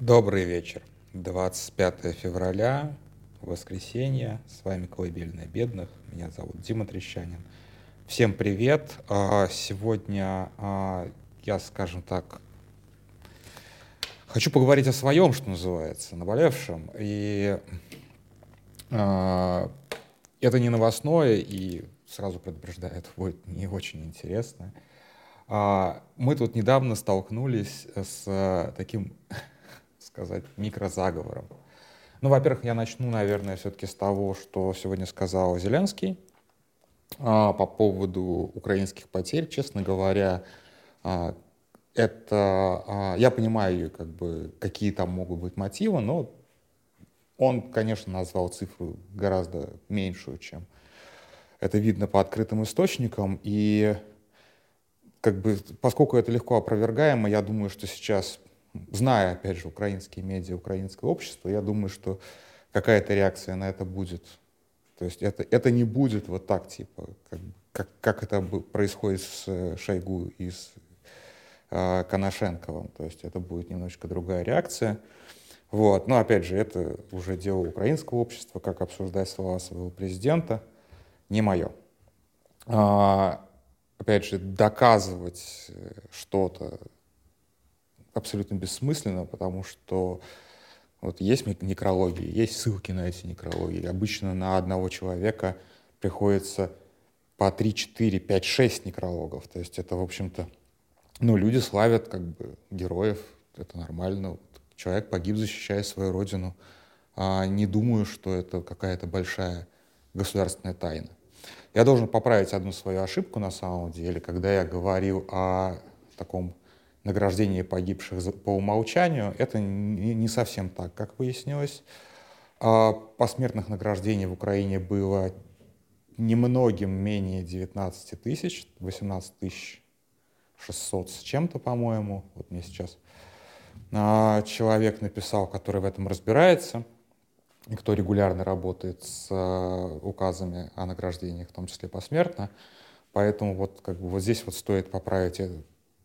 Добрый вечер. 25 февраля, воскресенье. С вами «Колыбельная бедных». Меня зовут Дима Трещанин. Всем привет. А, сегодня а, я, скажем так, хочу поговорить о своем, что называется, наболевшем. И а, это не новостное, и сразу предупреждаю, это будет не очень интересно. Мы тут недавно столкнулись с таким сказать, микрозаговором. Ну, во-первых, я начну, наверное, все-таки с того, что сегодня сказал Зеленский а, по поводу украинских потерь. Честно говоря, а, это а, я понимаю, как бы, какие там могут быть мотивы, но он, конечно, назвал цифру гораздо меньшую, чем это видно по открытым источникам. И как бы, поскольку это легко опровергаемо, я думаю, что сейчас зная, опять же, украинские медиа, украинское общество, я думаю, что какая-то реакция на это будет. То есть это, это не будет вот так, типа, как, как, как это происходит с э, Шойгу и с э, Коношенковым. То есть это будет немножечко другая реакция. Вот. Но опять же, это уже дело украинского общества, как обсуждать слова своего президента, не мое. А, опять же, доказывать э, что-то абсолютно бессмысленно, потому что вот есть некрологии, есть ссылки на эти некрологии. Обычно на одного человека приходится по 3, 4, 5, 6 некрологов. То есть это, в общем-то, ну, люди славят как бы героев, это нормально. Человек погиб, защищая свою родину. А не думаю, что это какая-то большая государственная тайна. Я должен поправить одну свою ошибку на самом деле, когда я говорил о таком награждение погибших по умолчанию. Это не совсем так, как выяснилось. А посмертных награждений в Украине было немногим менее 19 тысяч, 18 тысяч 600 с чем-то, по-моему. Вот мне сейчас а, человек написал, который в этом разбирается, и кто регулярно работает с а, указами о награждениях, в том числе посмертно. Поэтому вот, как бы, вот здесь вот стоит поправить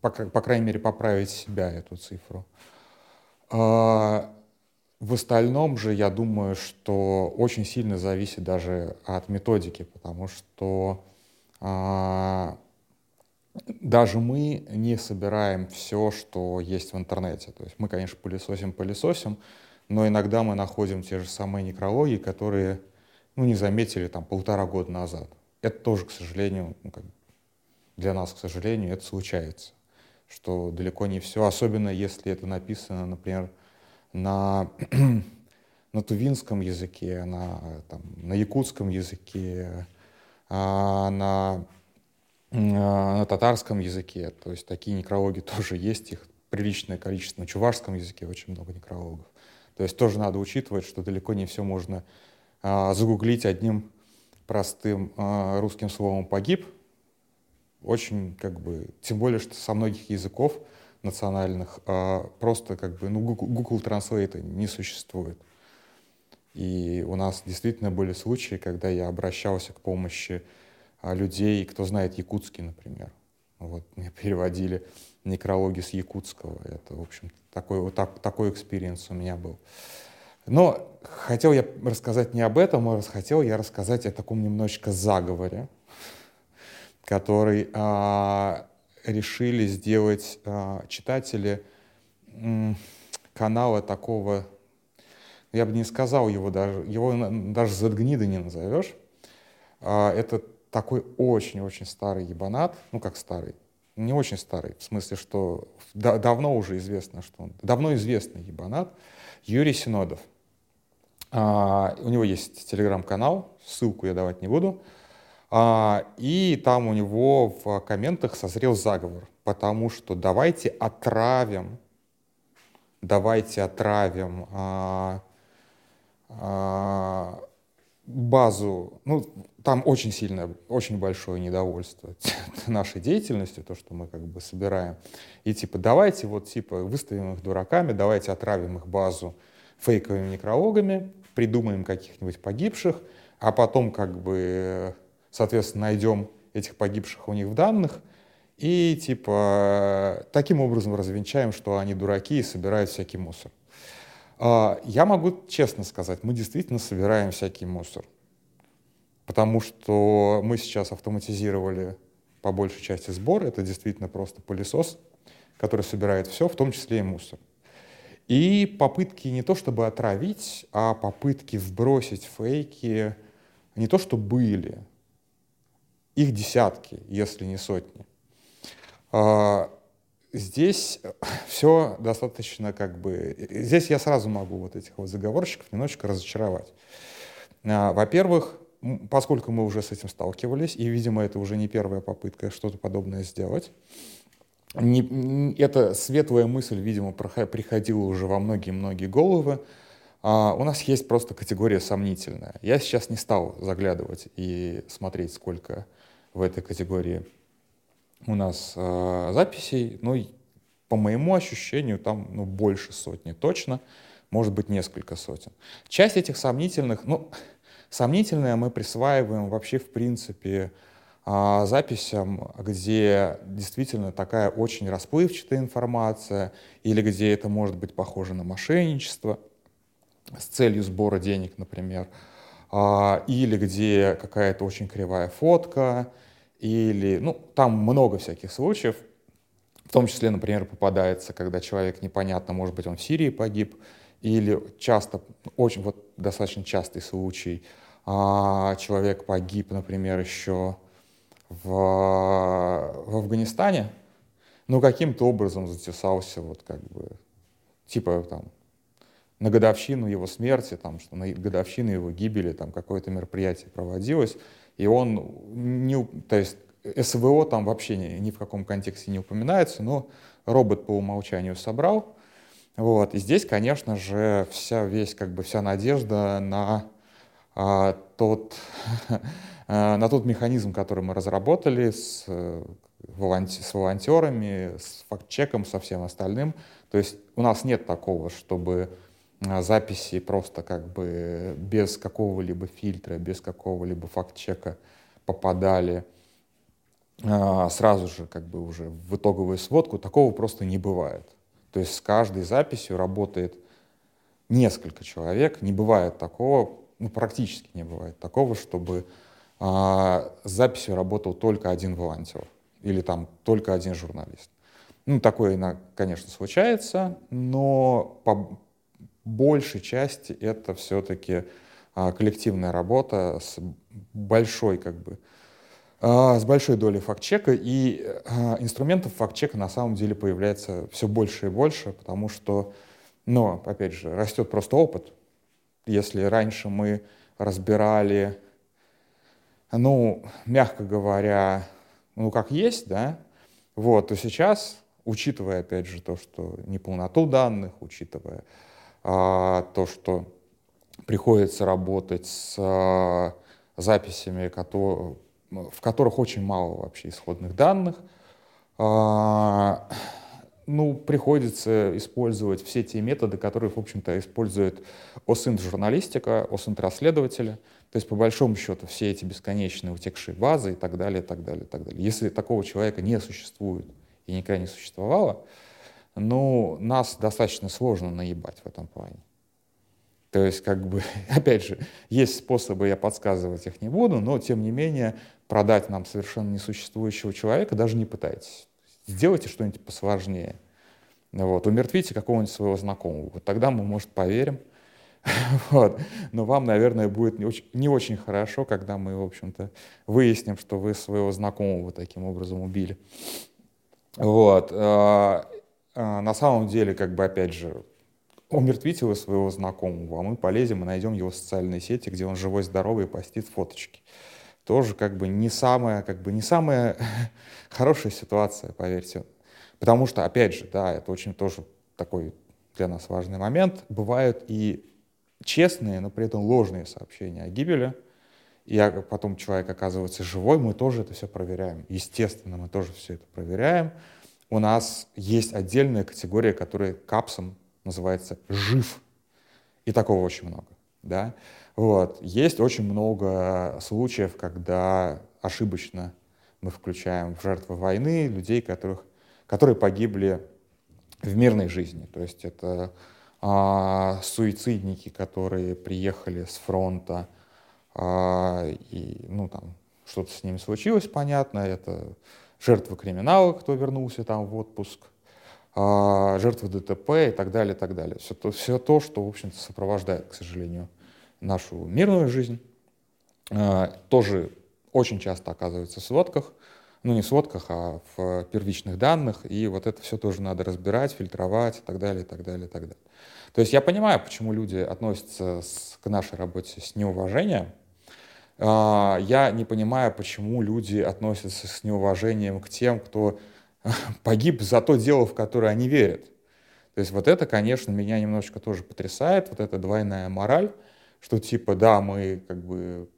по, по крайней мере, поправить себя эту цифру. А, в остальном же я думаю, что очень сильно зависит даже от методики, потому что а, даже мы не собираем все, что есть в интернете. То есть мы, конечно, пылесосим, пылесосим, но иногда мы находим те же самые некрологии, которые ну, не заметили там полтора года назад. Это тоже, к сожалению, ну, для нас, к сожалению, это случается что далеко не все, особенно если это написано, например, на, на тувинском языке, на, там, на якутском языке, а, на, а, на татарском языке. То есть такие некрологи тоже есть, их приличное количество. На чувашском языке очень много некрологов. То есть тоже надо учитывать, что далеко не все можно а, загуглить одним простым русским словом «погиб», очень как бы, тем более, что со многих языков национальных а, просто как бы, ну, Google, Translate не существует. И у нас действительно были случаи, когда я обращался к помощи а, людей, кто знает якутский, например. Вот, мне переводили некрологи с якутского. Это, в общем, такой, вот так, такой experience у меня был. Но хотел я рассказать не об этом, а хотел я рассказать о таком немножечко заговоре, который а, решили сделать а, читатели м, канала такого, я бы не сказал его даже, его даже задгниды не назовешь. А, это такой очень-очень старый ебанат, ну как старый, не очень старый, в смысле, что да, давно уже известно, что он, давно известный ебанат, Юрий Синодов. А, у него есть телеграм-канал, ссылку я давать не буду. А, и там у него в комментах созрел заговор, потому что давайте отравим, давайте отравим а, а, базу, ну, там очень сильное, очень большое недовольство нашей деятельностью, то, что мы как бы собираем. И типа, давайте вот типа выставим их дураками, давайте отравим их базу фейковыми некрологами, придумаем каких-нибудь погибших, а потом как бы соответственно, найдем этих погибших у них в данных, и типа таким образом развенчаем, что они дураки и собирают всякий мусор. А, я могу честно сказать, мы действительно собираем всякий мусор, потому что мы сейчас автоматизировали по большей части сбор, это действительно просто пылесос, который собирает все, в том числе и мусор. И попытки не то чтобы отравить, а попытки вбросить фейки не то что были, их десятки, если не сотни. А, здесь все достаточно как бы... Здесь я сразу могу вот этих вот заговорщиков немножечко разочаровать. А, во-первых, поскольку мы уже с этим сталкивались, и, видимо, это уже не первая попытка что-то подобное сделать, не, эта светлая мысль, видимо, приходила уже во многие-многие головы. А, у нас есть просто категория сомнительная. Я сейчас не стал заглядывать и смотреть, сколько в этой категории у нас э, записей, но по моему ощущению там ну, больше сотни точно, может быть несколько сотен. Часть этих сомнительных, ну, сомнительные мы присваиваем вообще в принципе э, записям, где действительно такая очень расплывчатая информация или где это может быть похоже на мошенничество с целью сбора денег, например, или где какая-то очень кривая фотка, или, ну, там много всяких случаев, в том числе, например, попадается, когда человек непонятно, может быть, он в Сирии погиб, или часто, очень вот достаточно частый случай, а, человек погиб, например, еще в, в Афганистане, но каким-то образом затесался вот как бы, типа там, на годовщину его смерти, там, что на годовщину его гибели там какое-то мероприятие проводилось, и он, не, то есть СВО там вообще ни, ни в каком контексте не упоминается, но робот по умолчанию собрал. Вот. И здесь, конечно же, вся, весь, как бы, вся надежда на, а, тот, на тот механизм, который мы разработали с, волонт, с волонтерами, с факт-чеком, со всем остальным. То есть у нас нет такого, чтобы записи просто как бы без какого-либо фильтра, без какого-либо факт-чека попадали а, сразу же как бы уже в итоговую сводку. Такого просто не бывает. То есть с каждой записью работает несколько человек. Не бывает такого, ну практически не бывает такого, чтобы а, с записью работал только один волонтер или там только один журналист. Ну, такое, конечно, случается, но по, большей части это все-таки а, коллективная работа с большой как бы а, с большой долей факт-чека, и а, инструментов факт-чека на самом деле появляется все больше и больше, потому что, ну, опять же, растет просто опыт. Если раньше мы разбирали, ну, мягко говоря, ну, как есть, да, вот, то сейчас, учитывая, опять же, то, что неполноту данных, учитывая а, то, что приходится работать с а, записями, в которых очень мало вообще исходных данных, а, ну, приходится использовать все те методы, которые, в общем-то, использует ОСИНТ-журналистика, ОСИНТ-расследователи. То есть, по большому счету, все эти бесконечные утекшие базы и так далее, и так далее, и так далее. Если такого человека не существует и никогда не существовало, ну, нас достаточно сложно наебать в этом плане. То есть, как бы, опять же, есть способы, я подсказывать их не буду, но, тем не менее, продать нам совершенно несуществующего человека даже не пытайтесь. Сделайте что-нибудь посложнее. Вот, умертвите какого-нибудь своего знакомого. Вот тогда мы, может, поверим. Вот. Но вам, наверное, будет не очень, не очень хорошо, когда мы, в общем-то, выясним, что вы своего знакомого таким образом убили. Вот. А, а, на самом деле, как бы, опять же, умертвите вы своего знакомого, а мы полезем и найдем его в социальной сети, где он живой, здоровый и постит фоточки. Тоже как бы не самая, как бы не самая хорошая ситуация, поверьте. Потому что, опять же, да, это очень тоже такой для нас важный момент. Бывают и честные, но при этом ложные сообщения о гибели. И потом человек оказывается живой, мы тоже это все проверяем. Естественно, мы тоже все это проверяем. У нас есть отдельная категория, которая капсом называется «жив». И такого очень много. Да? Вот. Есть очень много случаев, когда ошибочно мы включаем в жертвы войны людей, которых, которые погибли в мирной жизни. То есть это а, суицидники, которые приехали с фронта, а, и ну, там, что-то с ними случилось, понятно, это жертвы криминала, кто вернулся там в отпуск, а, жертвы ДТП и так далее, и так далее. Все то, все то что, в общем-то, сопровождает, к сожалению, нашу мирную жизнь, а, тоже очень часто оказывается в сводках, ну не в сводках, а в первичных данных, и вот это все тоже надо разбирать, фильтровать и так далее, и так далее, и так далее. То есть я понимаю, почему люди относятся к нашей работе с неуважением, я не понимаю, почему люди относятся с неуважением к тем, кто погиб за то дело, в которое они верят. То есть вот это, конечно, меня немножечко тоже потрясает, вот эта двойная мораль, что типа, да, мы как бы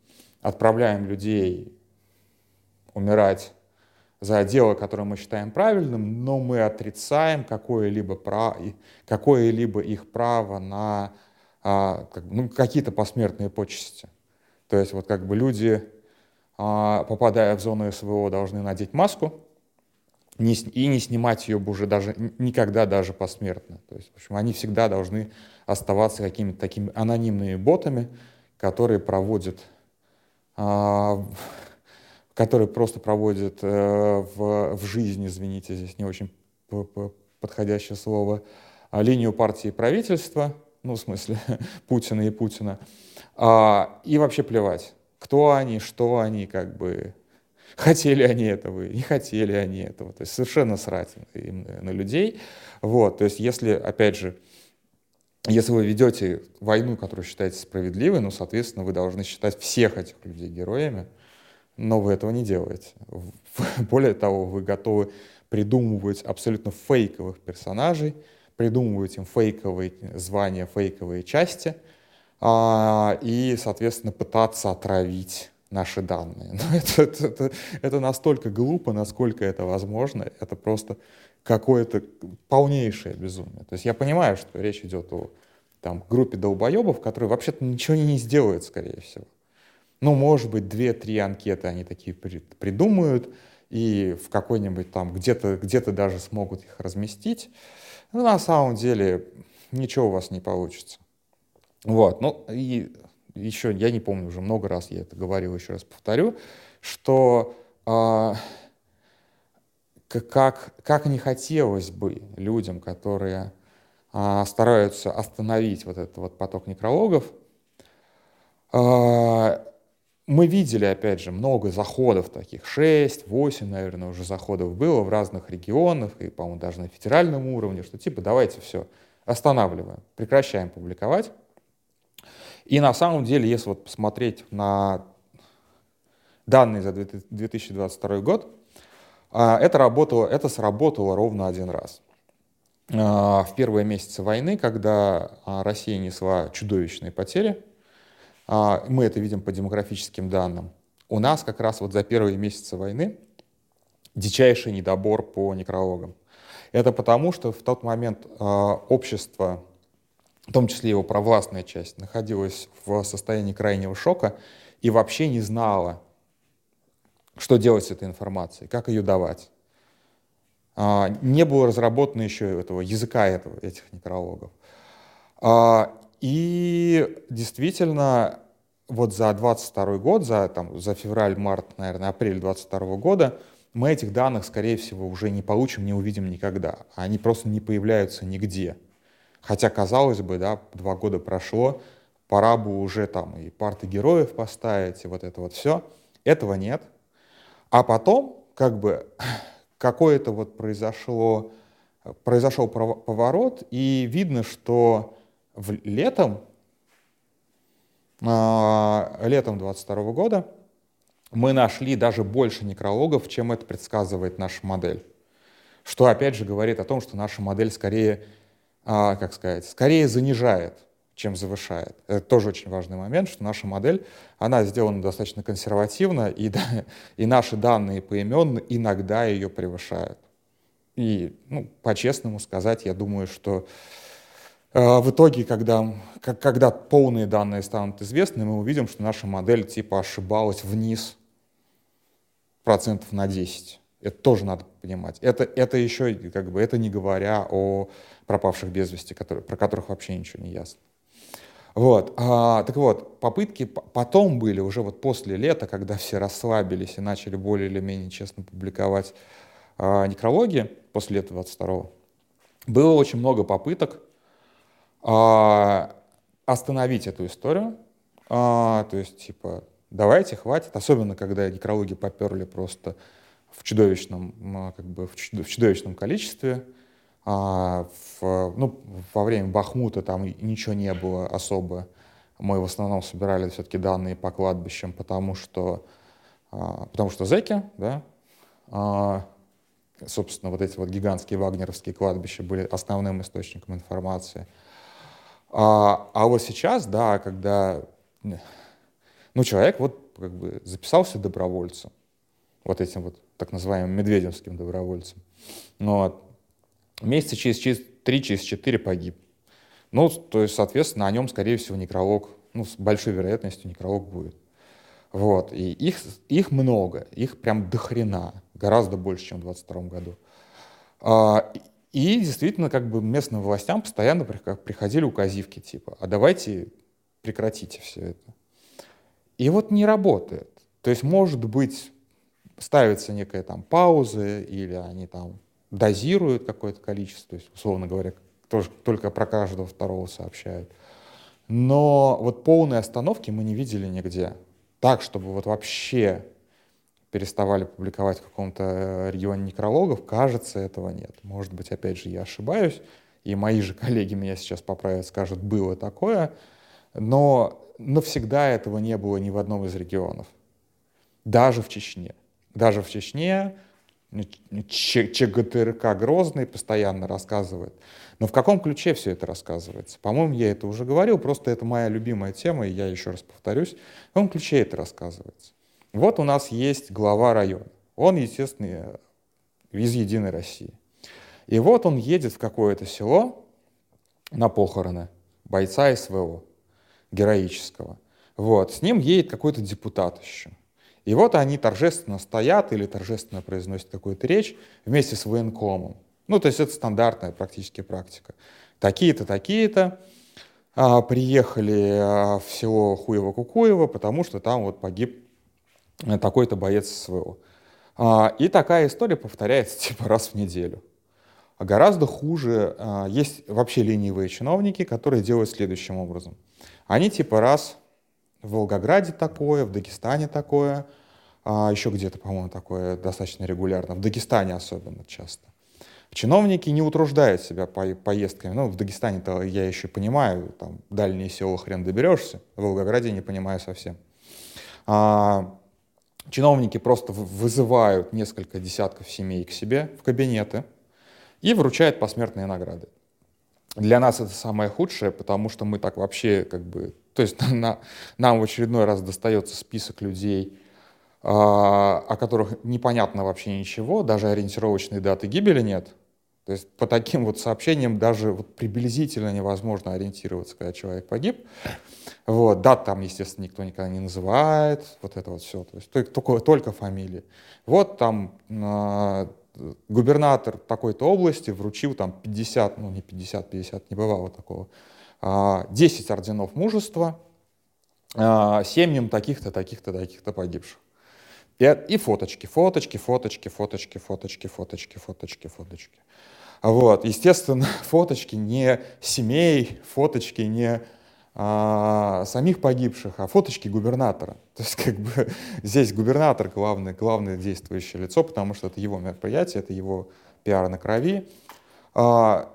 отправляем людей умирать за дело, которое мы считаем правильным, но мы отрицаем какое-либо право, какое-либо их право на а, ну, какие-то посмертные почести. То есть вот как бы люди, а, попадая в зону СВО, должны надеть маску и не снимать ее уже даже никогда даже посмертно. То есть, в общем, они всегда должны оставаться какими-то такими анонимными ботами, которые проводят а, которые просто проводят э, в, в жизнь, извините, здесь не очень подходящее слово, а, линию партии и правительства, ну, в смысле Путина и Путина, а, и вообще плевать, кто они, что они, как бы, хотели они этого, не хотели они этого, то есть совершенно срать им на людей, вот, то есть если, опять же, если вы ведете войну, которую считаете справедливой, ну, соответственно, вы должны считать всех этих людей героями, но вы этого не делаете. Более того, вы готовы придумывать абсолютно фейковых персонажей, придумывать им фейковые звания, фейковые части, а, и, соответственно, пытаться отравить наши данные. Но это, это, это, это настолько глупо, насколько это возможно. Это просто какое-то полнейшее безумие. То есть я понимаю, что речь идет о там, группе долбоебов, которые вообще-то ничего не сделают, скорее всего. Ну, может быть, две-три анкеты они такие придумают, и в какой-нибудь там где-то где даже смогут их разместить. Но на самом деле ничего у вас не получится. Вот, ну и еще, я не помню, уже много раз я это говорил, еще раз повторю, что э, как, как не хотелось бы людям, которые э, стараются остановить вот этот вот поток некрологов, э, мы видели, опять же, много заходов таких, 6, 8, наверное, уже заходов было в разных регионах, и, по-моему, даже на федеральном уровне, что типа давайте все, останавливаем, прекращаем публиковать. И на самом деле, если вот посмотреть на данные за 2022 год, а, это, работало, это сработало ровно один раз. А, в первые месяцы войны, когда а, Россия несла чудовищные потери, мы это видим по демографическим данным, у нас как раз вот за первые месяцы войны дичайший недобор по некрологам. Это потому, что в тот момент а, общество, в том числе его провластная часть, находилось в состоянии крайнего шока и вообще не знала, что делать с этой информацией, как ее давать. А, не было разработано еще этого языка этого, этих некрологов. И действительно, вот за 22 год, за, там, за февраль, март, наверное, апрель 22 года мы этих данных, скорее всего, уже не получим, не увидим никогда. Они просто не появляются нигде. Хотя, казалось бы, да, два года прошло, пора бы уже там и парты героев поставить, и вот это вот все. Этого нет. А потом, как бы, какое-то вот произошло, произошел поворот, и видно, что в летом, а, летом 22 года мы нашли даже больше некрологов, чем это предсказывает наша модель. Что опять же говорит о том, что наша модель скорее, а, как сказать, скорее занижает, чем завышает. Это тоже очень важный момент, что наша модель, она сделана достаточно консервативно, и, и наши данные поименно иногда ее превышают. И, ну, по-честному сказать, я думаю, что в итоге, когда, когда полные данные станут известны, мы увидим, что наша модель типа ошибалась вниз процентов на 10. Это тоже надо понимать. Это, это еще, как бы, это не говоря о пропавших без вести, которые, про которых вообще ничего не ясно. Вот, а, так вот, попытки потом были уже вот после лета, когда все расслабились и начали более или менее честно публиковать а, некрологи после лета 22 было очень много попыток остановить эту историю, а, то есть, типа, давайте, хватит, особенно когда некрологи поперли просто в чудовищном, как бы, в чудовищном количестве, а, в, ну, во время Бахмута там ничего не было особо. Мы в основном собирали все-таки данные по кладбищам, потому что, а, потому что зэки, да, а, собственно, вот эти вот гигантские вагнеровские кладбища были основным источником информации. А, а вот сейчас, да, когда ну, человек вот как бы записался добровольцем, вот этим вот так называемым медведевским добровольцем. Ну, вот месяца через, через 3, через 4 погиб. Ну, то есть, соответственно, о нем, скорее всего, некролог, ну, с большой вероятностью некролог будет. Вот, и их, их много, их прям до хрена, гораздо больше, чем в 22 году. И действительно, как бы местным властям постоянно приходили указивки, типа, а давайте прекратите все это. И вот не работает. То есть, может быть, ставится некая там пауза, или они там дозируют какое-то количество, то есть, условно говоря, тоже только про каждого второго сообщают. Но вот полной остановки мы не видели нигде. Так, чтобы вот вообще переставали публиковать в каком-то э, регионе некрологов, кажется, этого нет. Может быть, опять же, я ошибаюсь, и мои же коллеги меня сейчас поправят, скажут, было такое, но навсегда этого не было ни в одном из регионов. Даже в Чечне. Даже в Чечне ЧГТРК Грозный постоянно рассказывает. Но в каком ключе все это рассказывается? По-моему, я это уже говорил, просто это моя любимая тема, и я еще раз повторюсь. В каком ключе это рассказывается? Вот у нас есть глава района. Он, естественно, из «Единой России». И вот он едет в какое-то село на похороны бойца СВО, героического. Вот. С ним едет какой-то депутат еще. И вот они торжественно стоят или торжественно произносят какую-то речь вместе с военкомом. Ну, то есть это стандартная практически практика. Такие-то, такие-то а, приехали а, в село Хуево-Кукуево, потому что там вот погиб такой-то боец СВО. А, и такая история повторяется типа раз в неделю. А гораздо хуже а, есть вообще ленивые чиновники, которые делают следующим образом. Они типа раз в Волгограде такое, в Дагестане такое, еще где-то, по-моему, такое достаточно регулярно, в Дагестане особенно часто. Чиновники не утруждают себя по поездками. Ну, в Дагестане-то я еще понимаю, там дальние села хрен доберешься, в Волгограде не понимаю совсем. Чиновники просто вызывают несколько десятков семей к себе в кабинеты и вручают посмертные награды. Для нас это самое худшее, потому что мы так вообще как бы... То есть на, нам в очередной раз достается список людей, а, о которых непонятно вообще ничего, даже ориентировочной даты гибели нет. То есть по таким вот сообщениям даже вот приблизительно невозможно ориентироваться, когда человек погиб. Вот, дат там, естественно, никто никогда не называет, вот это вот все, то есть только, только фамилии. Вот там э, губернатор такой-то области вручил там 50, ну не 50, 50, не бывало такого, э, 10 орденов мужества э, семьям таких-то, таких-то, таких-то погибших. И, и фоточки, фоточки, фоточки, фоточки, фоточки, фоточки, фоточки, фоточки. Вот, естественно, фоточки не семей, фоточки не а, самих погибших, а фоточки губернатора. То есть как бы здесь губернатор главное, главное действующее лицо, потому что это его мероприятие, это его пиар на крови. А,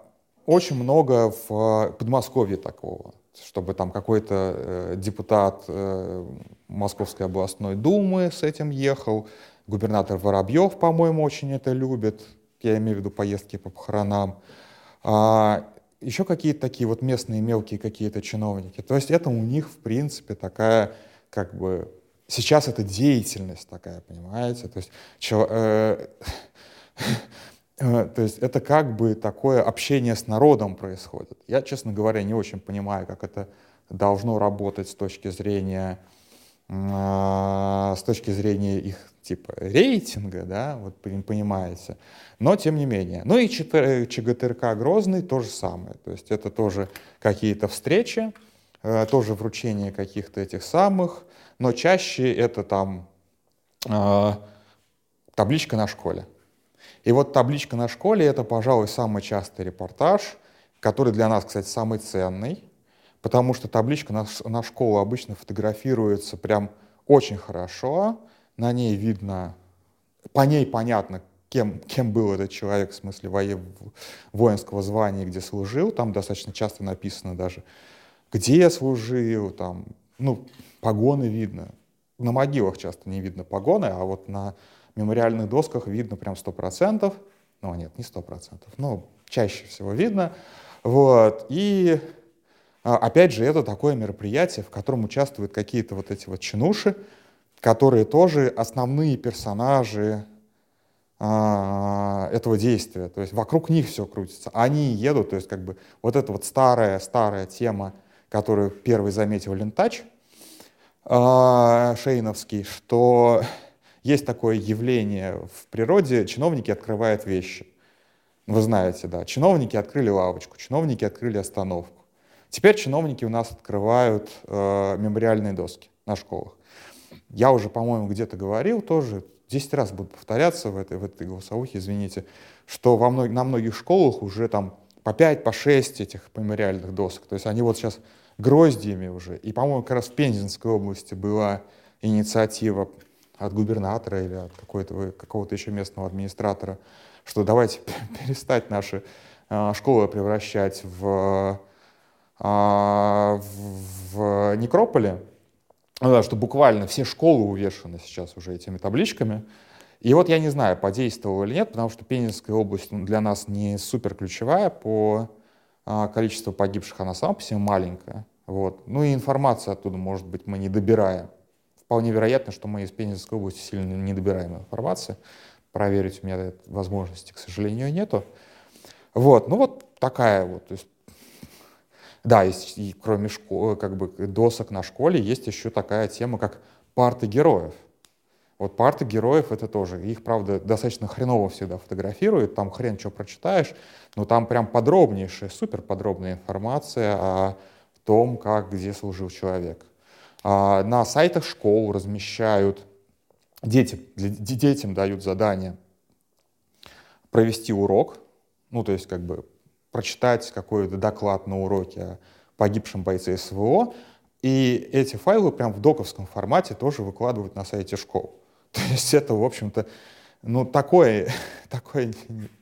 очень много в Подмосковье такого чтобы там какой-то э, депутат э, Московской областной думы с этим ехал, губернатор Воробьев, по-моему, очень это любит, я имею в виду поездки по похоронам, а, еще какие-то такие вот местные мелкие какие-то чиновники. То есть это у них, в принципе, такая как бы... Сейчас это деятельность такая, понимаете? То есть, чел, э, Э, то есть это как бы такое общение с народом происходит. Я, честно говоря, не очень понимаю, как это должно работать с точки зрения с точки зрения их типа рейтинга, да, вот понимаете. Но тем не менее. Ну и ЧГТРК Грозный то же самое. То есть это тоже какие-то встречи, э, тоже вручение каких-то этих самых, но чаще это там э, табличка на школе. И вот табличка на школе — это, пожалуй, самый частый репортаж, который для нас, кстати, самый ценный, потому что табличка на, на школу обычно фотографируется прям очень хорошо, на ней видно, по ней понятно, кем, кем был этот человек в смысле воен, воинского звания, где служил, там достаточно часто написано даже, где служил, там, ну, погоны видно. На могилах часто не видно погоны, а вот на мемориальных досках видно прям сто процентов. Ну, нет, не сто процентов, но чаще всего видно. Вот. И а, опять же, это такое мероприятие, в котором участвуют какие-то вот эти вот чинуши, которые тоже основные персонажи а, этого действия. То есть вокруг них все крутится. Они едут, то есть как бы вот эта вот старая-старая тема, которую первый заметил Лентач, а, Шейновский, что есть такое явление в природе, чиновники открывают вещи. Вы знаете, да, чиновники открыли лавочку, чиновники открыли остановку. Теперь чиновники у нас открывают э, мемориальные доски на школах. Я уже, по-моему, где-то говорил тоже, 10 раз буду повторяться в этой, в этой голосовухе, извините, что во мног, на многих школах уже там по 5, по 6 этих мемориальных досок. То есть они вот сейчас гроздьями уже. И, по-моему, как раз в Пензенской области была инициатива от губернатора или от какого-то, какого-то еще местного администратора, что давайте перестать наши э, школы превращать в, э, в, некрополе, ну что буквально все школы увешаны сейчас уже этими табличками. И вот я не знаю, подействовало или нет, потому что Пензенская область ну, для нас не супер ключевая по а, количеству погибших, она сама по себе маленькая. Вот. Ну и информация оттуда, может быть, мы не добираем. Вполне вероятно, что мы из Пензенской области сильно не добираем информации. Проверить у меня возможности, к сожалению, нету. Вот, ну вот такая вот. То есть да, и, и кроме школы, как бы досок на школе есть еще такая тема, как парты героев. Вот парты героев это тоже. Их, правда, достаточно хреново всегда фотографируют, там хрен что прочитаешь, но там прям подробнейшая, супер подробная информация о том, как, где служил человек. А на сайтах школ размещают, дети, детям дают задание провести урок, ну, то есть как бы прочитать какой-то доклад на уроке о погибшем бойце СВО, и эти файлы прям в доковском формате тоже выкладывают на сайте школ. То есть это, в общем-то, ну, такое, такое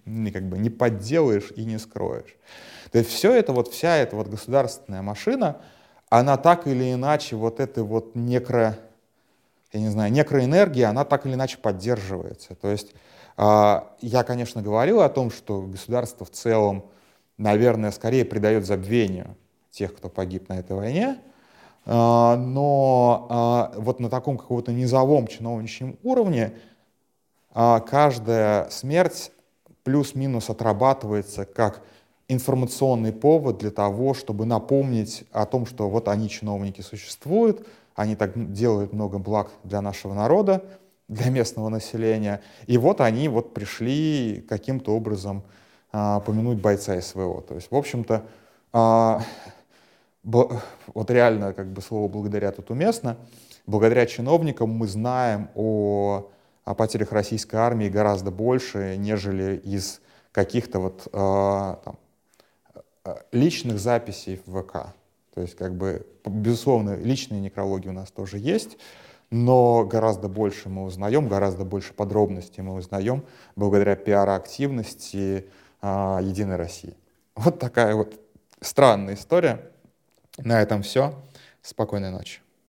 не, как бы не подделаешь и не скроешь. То есть все это, вот вся эта вот государственная машина, она так или иначе, вот этой вот некро, я не знаю, некроэнергия, она так или иначе поддерживается. То есть э, я, конечно, говорил о том, что государство в целом, наверное, скорее придает забвению тех, кто погиб на этой войне, а, но а, вот на таком каком-то низовом чиновничьем уровне а, каждая смерть плюс-минус отрабатывается как информационный повод для того, чтобы напомнить о том, что вот они, чиновники, существуют, они так делают много благ для нашего народа, для местного населения, и вот они вот пришли каким-то образом а, помянуть бойца СВО. То есть, в общем-то, а, вот реально как бы слово «благодаря» тут уместно. Благодаря чиновникам мы знаем о, о потерях российской армии гораздо больше, нежели из каких-то вот э, там, личных записей в ВК. То есть, как бы, безусловно, личные некрологии у нас тоже есть, но гораздо больше мы узнаем, гораздо больше подробностей мы узнаем благодаря пиар-активности а, Единой России. Вот такая вот странная история. На этом все. Спокойной ночи.